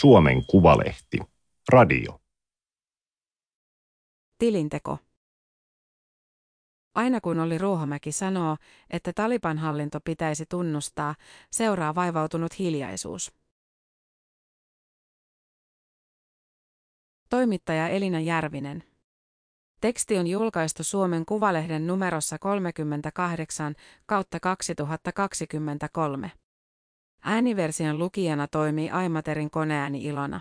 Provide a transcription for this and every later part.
Suomen Kuvalehti. Radio. Tilinteko. Aina kun oli Ruohomäki sanoo, että Taliban hallinto pitäisi tunnustaa, seuraa vaivautunut hiljaisuus. Toimittaja Elina Järvinen. Teksti on julkaistu Suomen Kuvalehden numerossa 38 kautta 2023. Ääniversion lukijana toimii Aimaterin koneääni Ilona.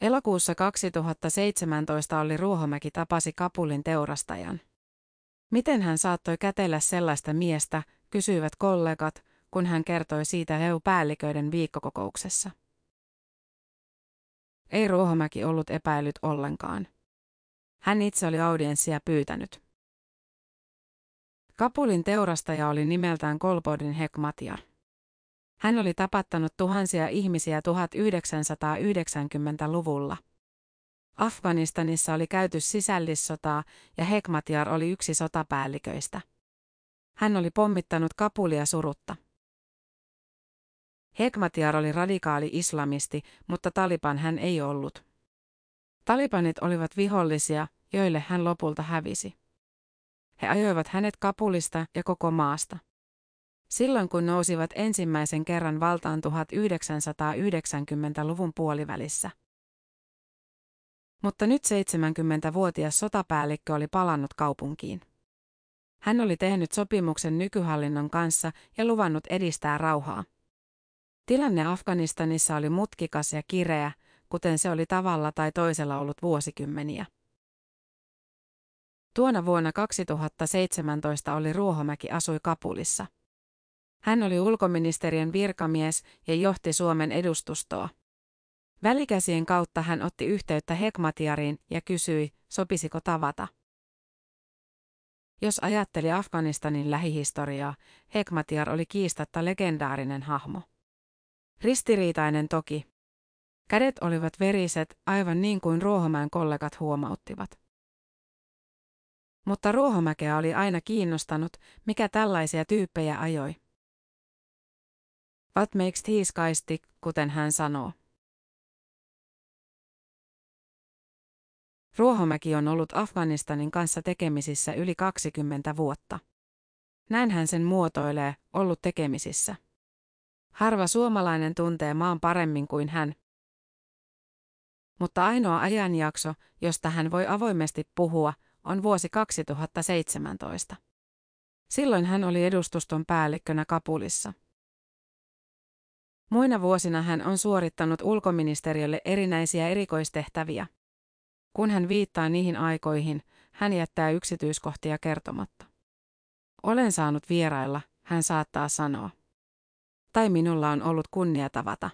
Elokuussa 2017 oli Ruohomäki tapasi Kapulin teurastajan. Miten hän saattoi kätellä sellaista miestä, kysyivät kollegat, kun hän kertoi siitä EU-päälliköiden viikkokokouksessa. Ei Ruohomäki ollut epäillyt ollenkaan. Hän itse oli audienssia pyytänyt. Kapulin teurastaja oli nimeltään Kolbodin Hekmatiar. Hän oli tapattanut tuhansia ihmisiä 1990-luvulla. Afganistanissa oli käyty sisällissotaa ja Hekmatiar oli yksi sotapäälliköistä. Hän oli pommittanut Kapulia surutta. Hekmatiar oli radikaali islamisti, mutta Taliban hän ei ollut. Talibanit olivat vihollisia, joille hän lopulta hävisi. He ajoivat hänet Kapulista ja koko maasta. Silloin kun nousivat ensimmäisen kerran valtaan 1990-luvun puolivälissä. Mutta nyt 70-vuotias sotapäällikkö oli palannut kaupunkiin. Hän oli tehnyt sopimuksen nykyhallinnon kanssa ja luvannut edistää rauhaa. Tilanne Afganistanissa oli mutkikas ja kireä, kuten se oli tavalla tai toisella ollut vuosikymmeniä. Tuona vuonna 2017 oli Ruohomäki asui Kapulissa. Hän oli ulkoministeriön virkamies ja johti Suomen edustustoa. Välikäsien kautta hän otti yhteyttä Hekmatiariin ja kysyi, sopisiko tavata. Jos ajatteli Afganistanin lähihistoriaa, Hekmatiar oli kiistatta legendaarinen hahmo. Ristiriitainen toki. Kädet olivat veriset, aivan niin kuin Ruohomäen kollegat huomauttivat. Mutta Ruohomäkeä oli aina kiinnostanut, mikä tällaisia tyyppejä ajoi. What makes these guys tick, kuten hän sanoo. Ruohomäki on ollut Afganistanin kanssa tekemisissä yli 20 vuotta. Näin hän sen muotoilee, ollut tekemisissä. Harva suomalainen tuntee maan paremmin kuin hän. Mutta ainoa ajanjakso, josta hän voi avoimesti puhua, on vuosi 2017. Silloin hän oli edustuston päällikkönä Kapulissa. Muina vuosina hän on suorittanut ulkoministeriölle erinäisiä erikoistehtäviä. Kun hän viittaa niihin aikoihin, hän jättää yksityiskohtia kertomatta. Olen saanut vierailla, hän saattaa sanoa. Tai minulla on ollut kunnia tavata.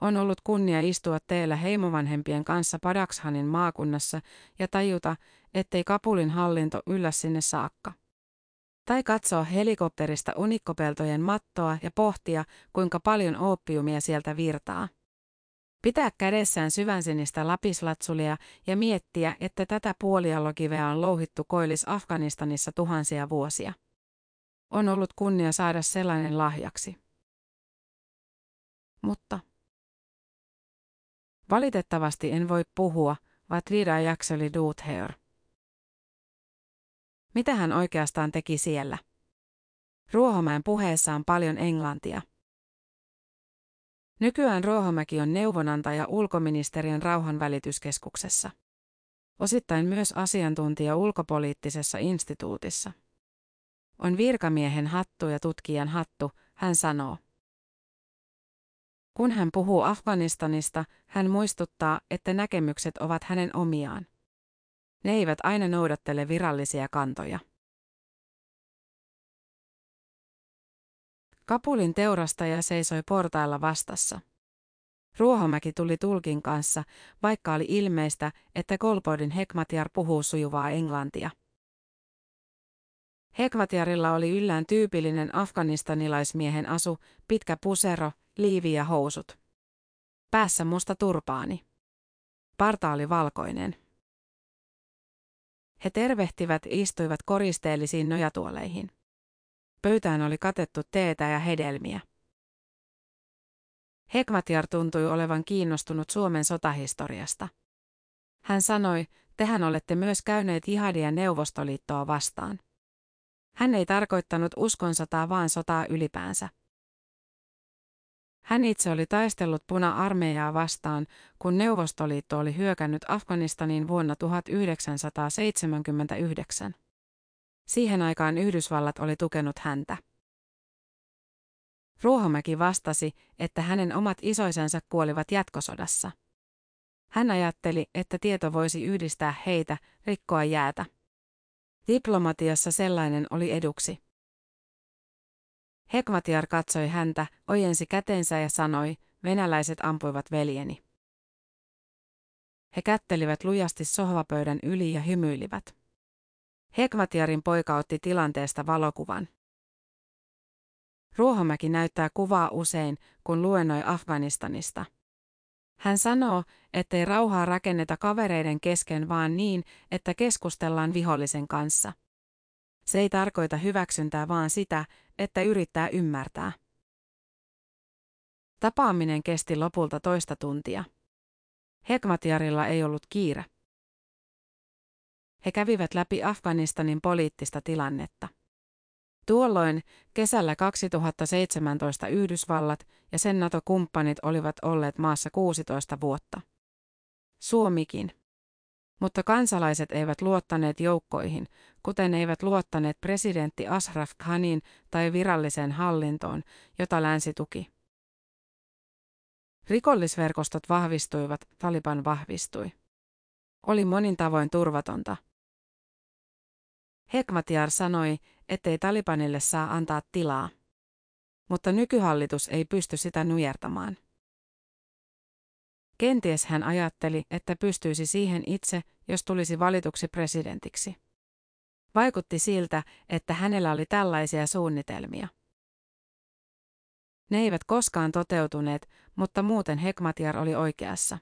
On ollut kunnia istua teillä heimovanhempien kanssa Padakshanin maakunnassa ja tajuta, ettei Kapulin hallinto yllä sinne saakka. Tai katsoa helikopterista unikkopeltojen mattoa ja pohtia, kuinka paljon ooppiumia sieltä virtaa. Pitää kädessään syvänsinistä lapislatsulia ja miettiä, että tätä puoliallokiveä on louhittu koillis Afganistanissa tuhansia vuosia. On ollut kunnia saada sellainen lahjaksi. Mutta Valitettavasti en voi puhua, vad Rida jakseli duut. Mitä hän oikeastaan teki siellä? Ruohomäen puheessa on paljon englantia. Nykyään Ruohomäki on neuvonantaja ulkoministeriön rauhanvälityskeskuksessa. Osittain myös asiantuntija ulkopoliittisessa instituutissa. On virkamiehen hattu ja tutkijan hattu, hän sanoo. Kun hän puhuu Afganistanista, hän muistuttaa, että näkemykset ovat hänen omiaan. Ne eivät aina noudattele virallisia kantoja. Kapulin teurastaja seisoi portailla vastassa. Ruohomäki tuli tulkin kanssa, vaikka oli ilmeistä, että Kolpodin Hekmatiar puhuu sujuvaa englantia. Hekmatiarilla oli yllään tyypillinen afganistanilaismiehen asu, pitkä pusero, liivi ja housut. Päässä musta turpaani. Parta oli valkoinen. He tervehtivät istuivat koristeellisiin nojatuoleihin. Pöytään oli katettu teetä ja hedelmiä. Hekmatyar tuntui olevan kiinnostunut Suomen sotahistoriasta. Hän sanoi, tehän olette myös käyneet jihadia Neuvostoliittoa vastaan. Hän ei tarkoittanut uskonsotaa vaan sotaa ylipäänsä. Hän itse oli taistellut puna-armeijaa vastaan, kun Neuvostoliitto oli hyökännyt Afganistaniin vuonna 1979. Siihen aikaan Yhdysvallat oli tukenut häntä. Ruohomäki vastasi, että hänen omat isoisensa kuolivat jatkosodassa. Hän ajatteli, että tieto voisi yhdistää heitä, rikkoa jäätä. Diplomatiassa sellainen oli eduksi. Hekmatiar katsoi häntä, ojensi kätensä ja sanoi, venäläiset ampuivat veljeni. He kättelivät lujasti sohvapöydän yli ja hymyilivät. Hekmatiarin poika otti tilanteesta valokuvan. Ruohomäki näyttää kuvaa usein, kun luennoi Afganistanista. Hän sanoo, ettei rauhaa rakenneta kavereiden kesken vaan niin, että keskustellaan vihollisen kanssa. Se ei tarkoita hyväksyntää vaan sitä, että yrittää ymmärtää. Tapaaminen kesti lopulta toista tuntia. Hekmatiarilla ei ollut kiire. He kävivät läpi Afganistanin poliittista tilannetta. Tuolloin kesällä 2017 Yhdysvallat ja sen NATO-kumppanit olivat olleet maassa 16 vuotta. Suomikin. Mutta kansalaiset eivät luottaneet joukkoihin, kuten eivät luottaneet presidentti Ashraf Ghanin tai viralliseen hallintoon, jota länsi tuki. Rikollisverkostot vahvistuivat, Taliban vahvistui. Oli monin tavoin turvatonta. Hekmatyar sanoi, ettei Talibanille saa antaa tilaa. Mutta nykyhallitus ei pysty sitä nujertamaan. Kenties hän ajatteli, että pystyisi siihen itse, jos tulisi valituksi presidentiksi. Vaikutti siltä, että hänellä oli tällaisia suunnitelmia. Ne eivät koskaan toteutuneet, mutta muuten Hekmatyar oli oikeassa.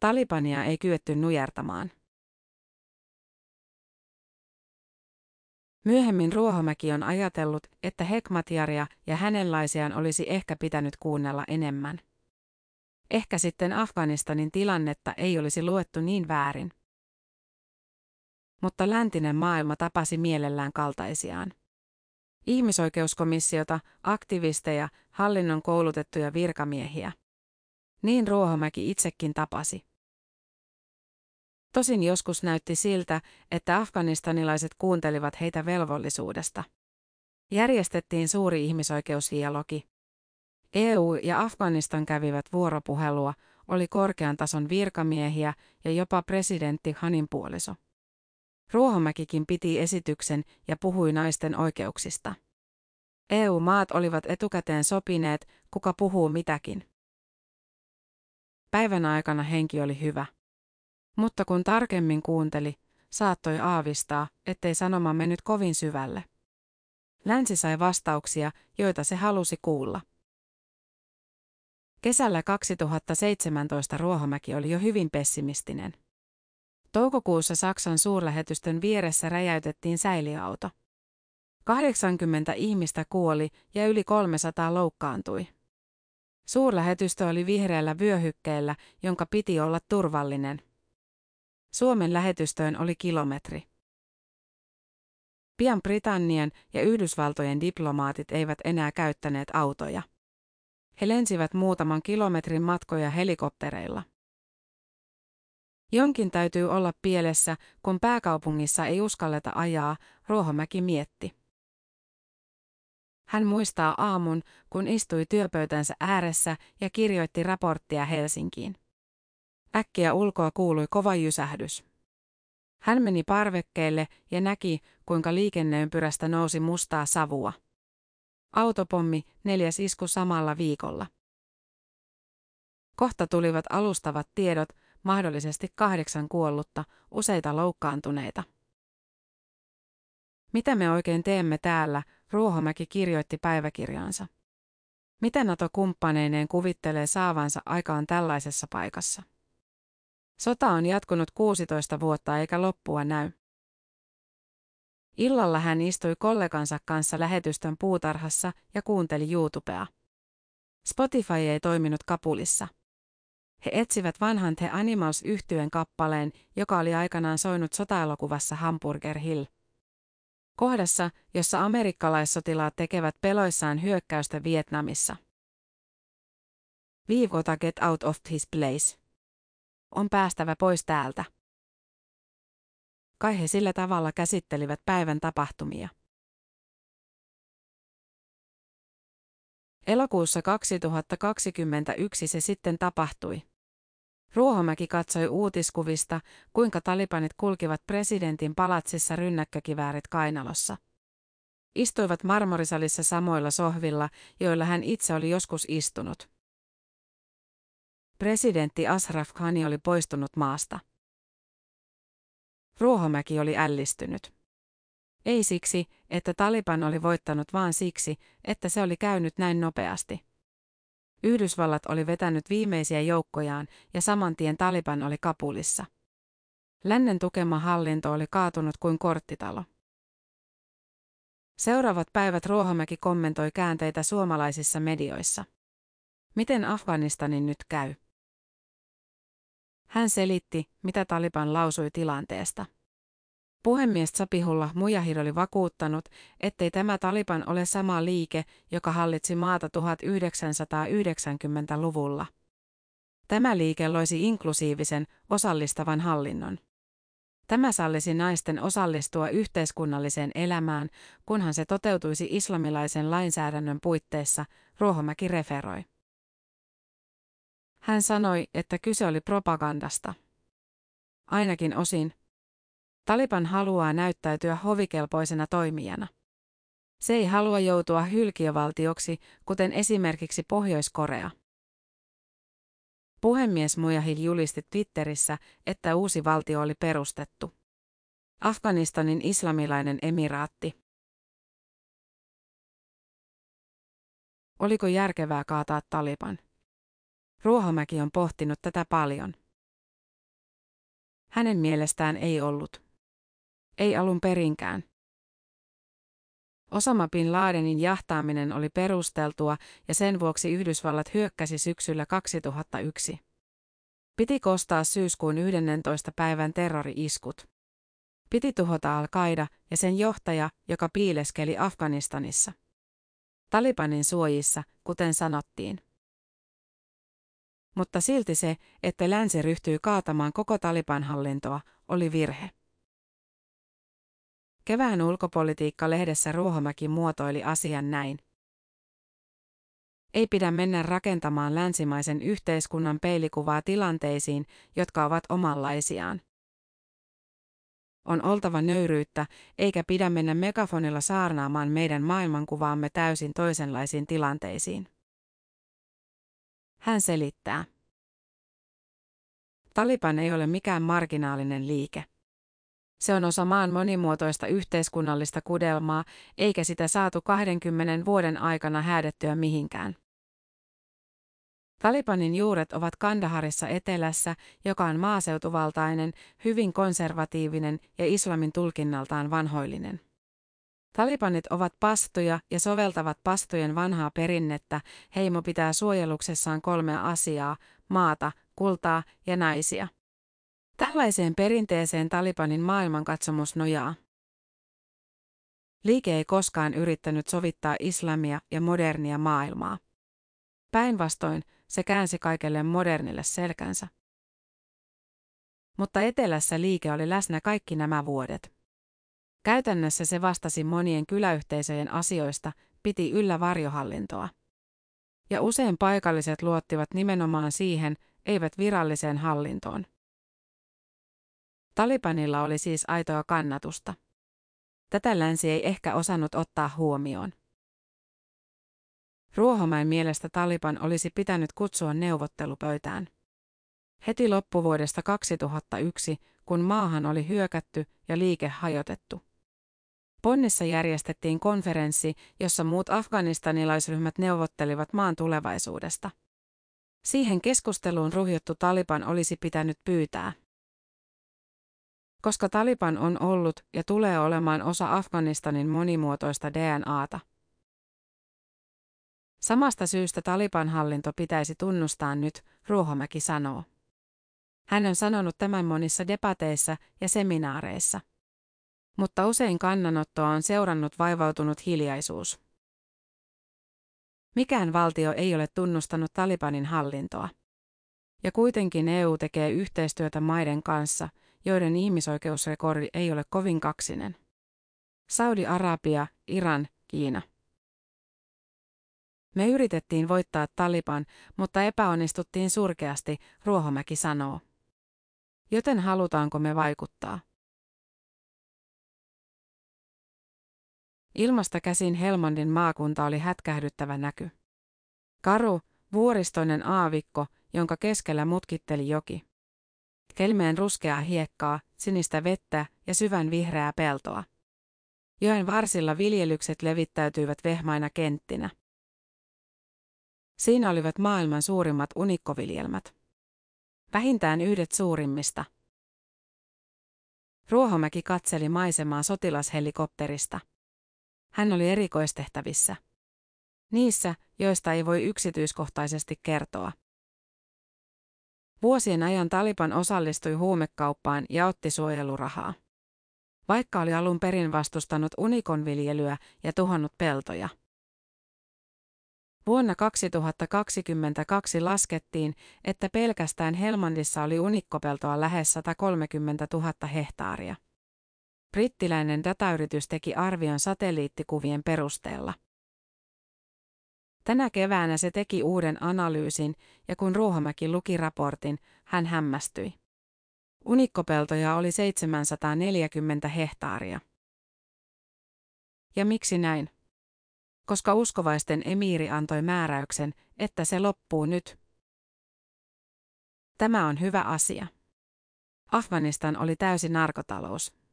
Talibania ei kyetty nujertamaan. Myöhemmin Ruohomäki on ajatellut, että Hekmatjaria ja hänenlaisiaan olisi ehkä pitänyt kuunnella enemmän. Ehkä sitten Afganistanin tilannetta ei olisi luettu niin väärin. Mutta läntinen maailma tapasi mielellään kaltaisiaan. Ihmisoikeuskomissiota, aktivisteja, hallinnon koulutettuja virkamiehiä. Niin Ruohomäki itsekin tapasi. Tosin joskus näytti siltä, että afganistanilaiset kuuntelivat heitä velvollisuudesta. Järjestettiin suuri ihmisoikeusdialogi. EU ja Afganistan kävivät vuoropuhelua, oli korkean tason virkamiehiä ja jopa presidentti Hanin puoliso. Ruohomäkikin piti esityksen ja puhui naisten oikeuksista. EU-maat olivat etukäteen sopineet, kuka puhuu mitäkin. Päivän aikana henki oli hyvä. Mutta kun tarkemmin kuunteli, saattoi aavistaa, ettei sanoma mennyt kovin syvälle. Länsi sai vastauksia, joita se halusi kuulla. Kesällä 2017 Ruohomäki oli jo hyvin pessimistinen. Toukokuussa Saksan suurlähetystön vieressä räjäytettiin säiliöauto. 80 ihmistä kuoli ja yli 300 loukkaantui. Suurlähetystö oli vihreällä vyöhykkeellä, jonka piti olla turvallinen. Suomen lähetystöön oli kilometri. Pian Britannian ja Yhdysvaltojen diplomaatit eivät enää käyttäneet autoja. He lensivät muutaman kilometrin matkoja helikoptereilla. Jonkin täytyy olla pielessä, kun pääkaupungissa ei uskalleta ajaa, Ruohomäki mietti. Hän muistaa aamun, kun istui työpöytänsä ääressä ja kirjoitti raporttia Helsinkiin. Äkkiä ulkoa kuului kova jysähdys. Hän meni parvekkeelle ja näki, kuinka liikenneympyrästä nousi mustaa savua. Autopommi, neljäs isku samalla viikolla. Kohta tulivat alustavat tiedot, mahdollisesti kahdeksan kuollutta, useita loukkaantuneita. Mitä me oikein teemme täällä, Ruohomäki kirjoitti päiväkirjaansa. Mitä NATO-kumppaneineen kuvittelee saavansa aikaan tällaisessa paikassa? Sota on jatkunut 16 vuotta eikä loppua näy. Illalla hän istui kollegansa kanssa lähetystön puutarhassa ja kuunteli YouTubea. Spotify ei toiminut Kapulissa. He etsivät vanhan The Animals yhtyen kappaleen, joka oli aikanaan soinut sotaelokuvassa Hamburger Hill. Kohdassa, jossa amerikkalaissotilaat tekevät peloissaan hyökkäystä Vietnamissa. Viivota get out of his place. On päästävä pois täältä. Kai he sillä tavalla käsittelivät päivän tapahtumia. Elokuussa 2021 se sitten tapahtui. Ruohomäki katsoi uutiskuvista, kuinka talipanit kulkivat presidentin palatsissa rynnäkkökiväärit kainalossa. Istuivat marmorisalissa samoilla sohvilla, joilla hän itse oli joskus istunut. Presidentti Ashraf Ghani oli poistunut maasta. Ruohomäki oli ällistynyt. Ei siksi, että Taliban oli voittanut, vaan siksi, että se oli käynyt näin nopeasti. Yhdysvallat oli vetänyt viimeisiä joukkojaan ja saman tien Taliban oli Kapulissa. Lännen tukema hallinto oli kaatunut kuin korttitalo. Seuraavat päivät Ruohomäki kommentoi käänteitä suomalaisissa medioissa. Miten Afganistanin nyt käy? Hän selitti, mitä Taliban lausui tilanteesta. Puhemies Sapihullah Mujahid oli vakuuttanut, ettei tämä Taliban ole sama liike, joka hallitsi maata 1990-luvulla. Tämä liike loisi inklusiivisen, osallistavan hallinnon. Tämä sallisi naisten osallistua yhteiskunnalliseen elämään, kunhan se toteutuisi islamilaisen lainsäädännön puitteissa, Ruohomäki referoi. Hän sanoi, että kyse oli propagandasta. Ainakin osin, Taliban haluaa näyttäytyä hovikelpoisena toimijana. Se ei halua joutua hylkiövaltioksi, kuten esimerkiksi Pohjois-Korea. Puhemies Mujahid julisti Twitterissä, että uusi valtio oli perustettu. Afganistanin islamilainen emiraatti. Oliko järkevää kaataa Taliban? Ruohomäki on pohtinut tätä paljon. Hänen mielestään ei ollut. Ei alun perinkään. Osama bin Ladenin jahtaaminen oli perusteltua ja sen vuoksi Yhdysvallat hyökkäsi syksyllä 2001. Piti kostaa syyskuun 11. päivän terrori-iskut. Piti tuhota Al-Qaida ja sen johtaja, joka piileskeli Afganistanissa. Talibanin suojissa, kuten sanottiin. Mutta silti se, että länsi ryhtyi kaatamaan koko Taliban hallintoa, oli virhe. Kevään ulkopolitiikka-lehdessä Ruohomäki muotoili asian näin. Ei pidä mennä rakentamaan länsimaisen yhteiskunnan peilikuvaa tilanteisiin, jotka ovat omanlaisiaan. On oltava nöyryyttä, eikä pidä mennä megafonilla saarnaamaan meidän maailmankuvaamme täysin toisenlaisiin tilanteisiin. Hän selittää. Taliban ei ole mikään marginaalinen liike. Se on osa maan monimuotoista yhteiskunnallista kudelmaa, eikä sitä saatu 20 vuoden aikana häädettyä mihinkään. Talibanin juuret ovat Kandaharissa etelässä, joka on maaseutuvaltainen, hyvin konservatiivinen ja islamin tulkinnaltaan vanhoillinen. Talibanit ovat pastoja ja soveltavat pastojen vanhaa perinnettä, heimo pitää suojeluksessaan kolmea asiaa, maata, kultaa ja naisia. Tällaiseen perinteeseen Talibanin maailmankatsomus nojaa. Liike ei koskaan yrittänyt sovittaa islamia ja modernia maailmaa. Päinvastoin se käänsi kaikelle modernille selkänsä. Mutta etelässä liike oli läsnä kaikki nämä vuodet. Käytännössä se vastasi monien kyläyhteisöjen asioista, piti yllä varjohallintoa. Ja usein paikalliset luottivat nimenomaan siihen, eivät viralliseen hallintoon. Talibanilla oli siis aitoa kannatusta. Tätä länsi ei ehkä osannut ottaa huomioon. Ruohomäen mielestä Taliban olisi pitänyt kutsua neuvottelupöytään. Heti loppuvuodesta 2001, kun maahan oli hyökätty ja liike hajotettu. Ponnissa järjestettiin konferenssi, jossa muut afganistanilaisryhmät neuvottelivat maan tulevaisuudesta. Siihen keskusteluun ruhjottu Taliban olisi pitänyt pyytää. koska Taliban on ollut ja tulee olemaan osa Afganistanin monimuotoista DNAta. Samasta syystä Taliban hallinto pitäisi tunnustaa nyt, Ruohomäki sanoo. Hän on sanonut tämän monissa debateissa ja seminaareissa. Mutta usein kannanottoa on seurannut vaivautunut hiljaisuus. Mikään valtio ei ole tunnustanut Talibanin hallintoa. Ja kuitenkin EU tekee yhteistyötä maiden kanssa, joiden ihmisoikeusrekordi ei ole kovin kaksinen. Saudi-Arabia, Iran, Kiina. Me yritettiin voittaa Taliban, mutta epäonnistuttiin surkeasti, Ruohomäki sanoo. Joten halutaanko me vaikuttaa? Ilmasta käsin Helmandin maakunta oli hätkähdyttävä näky. Karu, vuoristoinen aavikko, jonka keskellä mutkitteli joki. Kelmeen ruskeaa hiekkaa, sinistä vettä ja syvän vihreää peltoa. Joen varsilla viljelykset levittäytyivät vehmaina kenttinä. Siinä olivat maailman suurimmat unikkoviljelmät. Vähintään yhdet suurimmista. Ruohomäki katseli maisemaa sotilashelikopterista. Hän oli erikoistehtävissä. Niissä, joista ei voi yksityiskohtaisesti kertoa. Vuosien ajan Taliban osallistui huumekauppaan ja otti suojelurahaa. Vaikka oli alun perin vastustanut unikonviljelyä ja tuhannut peltoja. Vuonna 2022 laskettiin, että pelkästään Helmandissa oli unikkopeltoa lähes 130 000 hehtaaria. Brittiläinen datayritys teki arvion satelliittikuvien perusteella. Tänä keväänä se teki uuden analyysin, ja kun Ruohomäki luki raportin, hän hämmästyi. Unikkopeltoja oli 740 hehtaaria. Ja miksi näin? Koska uskovaisten emiiri antoi määräyksen, että se loppuu nyt. Tämä on hyvä asia. Afganistan oli täysi narkotalous.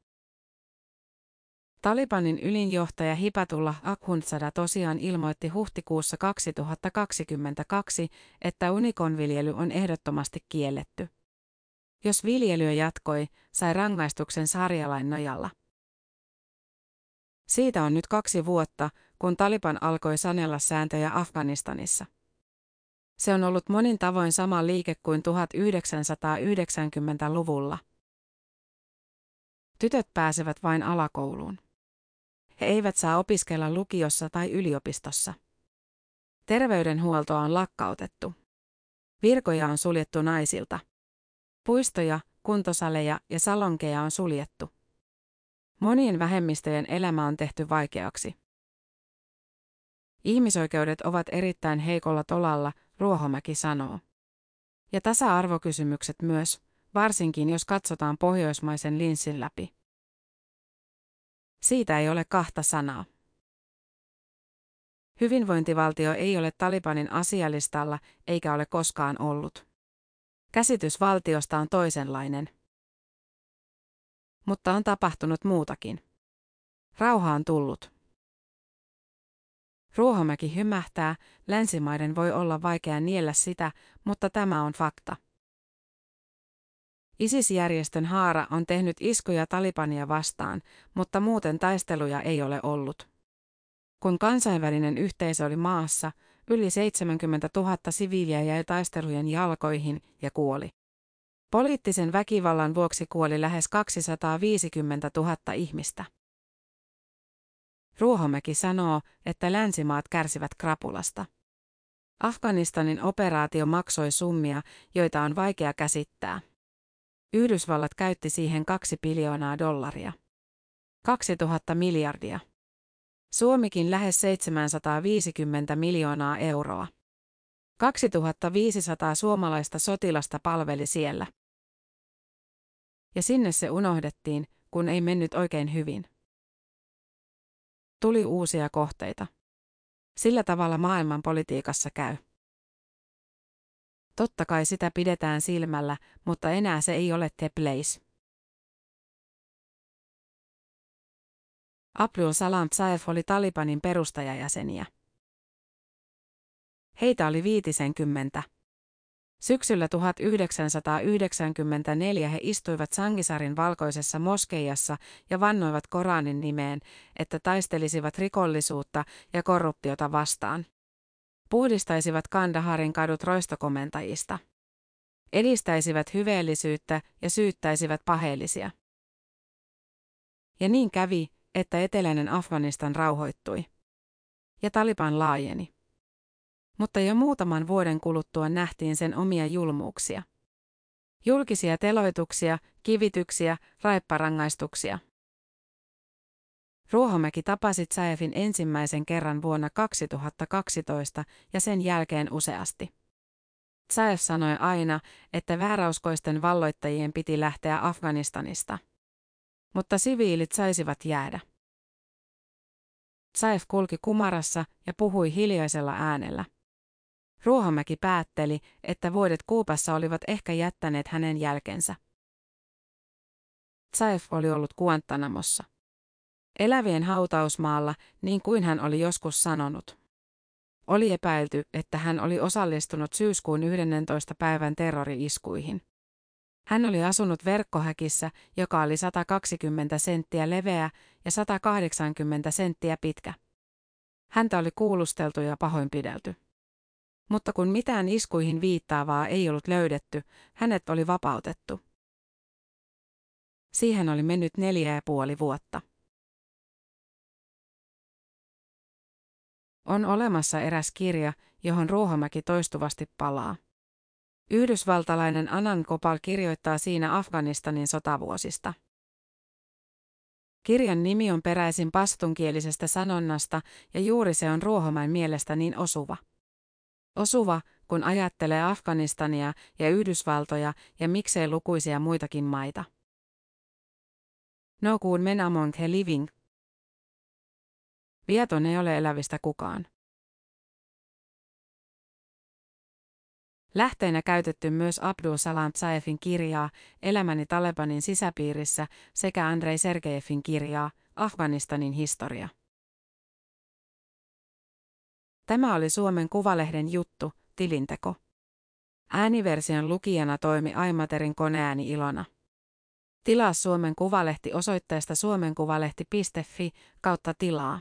Talibanin ylinjohtaja Hipatullah Akhundzada tosiaan ilmoitti huhtikuussa 2022, että unikonviljely on ehdottomasti kielletty. Jos viljelyä jatkoi, sai rangaistuksen sarjalain nojalla. Siitä on nyt kaksi vuotta, kun Taliban alkoi sanella sääntöjä Afganistanissa. Se on ollut monin tavoin sama liike kuin 1990-luvulla. Tytöt pääsevät vain alakouluun. He eivät saa opiskella lukiossa tai yliopistossa. Terveydenhuoltoa on lakkautettu. Virkoja on suljettu naisilta. Puistoja, kuntosaleja ja salonkeja on suljettu. Monien vähemmistöjen elämä on tehty vaikeaksi. Ihmisoikeudet ovat erittäin heikolla tolalla, Ruohomäki sanoo. Ja tasa-arvokysymykset myös, varsinkin jos katsotaan pohjoismaisen linssin läpi. Siitä ei ole kahta sanaa. Hyvinvointivaltio ei ole Talibanin asialistalla eikä ole koskaan ollut. Käsitys valtiosta on toisenlainen. Mutta on tapahtunut muutakin. Rauha on tullut. Ruohomäki hymähtää, länsimaiden voi olla vaikea niellä sitä, mutta tämä on fakta. ISIS-järjestön haara on tehnyt iskuja Talibania vastaan, mutta muuten taisteluja ei ole ollut. Kun kansainvälinen yhteisö oli maassa, yli 70 000 siviiliä jäi taistelujen jalkoihin ja kuoli. Poliittisen väkivallan vuoksi kuoli lähes 250 000 ihmistä. Ruohomäki sanoo, että länsimaat kärsivät krapulasta. Afganistanin operaatio maksoi summia, joita on vaikea käsittää. Yhdysvallat käytti siihen 2 biljoonaa dollaria. 2000 miljardia. Suomikin lähes 750 miljoonaa euroa. 2500 suomalaista sotilasta palveli siellä. Ja sinne se unohdettiin, kun ei mennyt oikein hyvin. Tuli uusia kohteita. Sillä tavalla maailman politiikassa käy. Totta kai sitä pidetään silmällä, mutta enää se ei ole the place. Abdul Salam Saif oli Talibanin perustajajäseniä. Heitä oli viitisenkymmentä. Syksyllä 1994 he istuivat Sangisarin valkoisessa moskeijassa ja vannoivat Koranin nimeen, että taistelisivat rikollisuutta ja korruptiota vastaan. Puhdistaisivat Kandaharin kadut roistokomentajista. Edistäisivät hyveellisyyttä ja syyttäisivät paheellisia. Ja niin kävi, että eteläinen Afganistan rauhoittui. Ja Taliban laajeni mutta jo muutaman vuoden kuluttua nähtiin sen omia julmuuksia. Julkisia teloituksia, kivityksiä, raipparangaistuksia. Ruohomäki tapasi Tsaefin ensimmäisen kerran vuonna 2012 ja sen jälkeen useasti. Tsaef sanoi aina, että vääräuskoisten valloittajien piti lähteä Afganistanista. Mutta siviilit saisivat jäädä. Tsaef kulki kumarassa ja puhui hiljaisella äänellä. Ruohomäki päätteli, että vuodet Kuupassa olivat ehkä jättäneet hänen jälkensä. Saif oli ollut Kuantanamossa. Elävien hautausmaalla, niin kuin hän oli joskus sanonut. Oli epäilty, että hän oli osallistunut syyskuun 11. päivän terrori-iskuihin. Hän oli asunut verkkohäkissä, joka oli 120 senttiä leveä ja 180 senttiä pitkä. Häntä oli kuulusteltu ja pahoinpidelty. Mutta kun mitään iskuihin viittaavaa ei ollut löydetty, hänet oli vapautettu. Siihen oli mennyt neljä ja puoli vuotta. On olemassa eräs kirja, johon Ruohomäki toistuvasti palaa. Yhdysvaltalainen Anan Kopal kirjoittaa siinä Afganistanin sotavuosista. Kirjan nimi on peräisin pastunkielisestä sanonnasta ja juuri se on Ruohomäen mielestä niin osuva. Osuva, kun ajattelee Afganistania ja Yhdysvaltoja ja miksei lukuisia muitakin maita. No kun men among living. Vieton ei ole elävistä kukaan. Lähteenä käytetty myös Abdul Salam Tsaefin kirjaa Elämäni Talebanin sisäpiirissä sekä Andrei Sergejevin kirjaa Afganistanin historia. Tämä oli Suomen Kuvalehden juttu, tilinteko. Ääniversion lukijana toimi Aimaterin koneääni Ilona. Tilaa Suomen Kuvalehti osoitteesta suomenkuvalehti.fi kautta tilaa.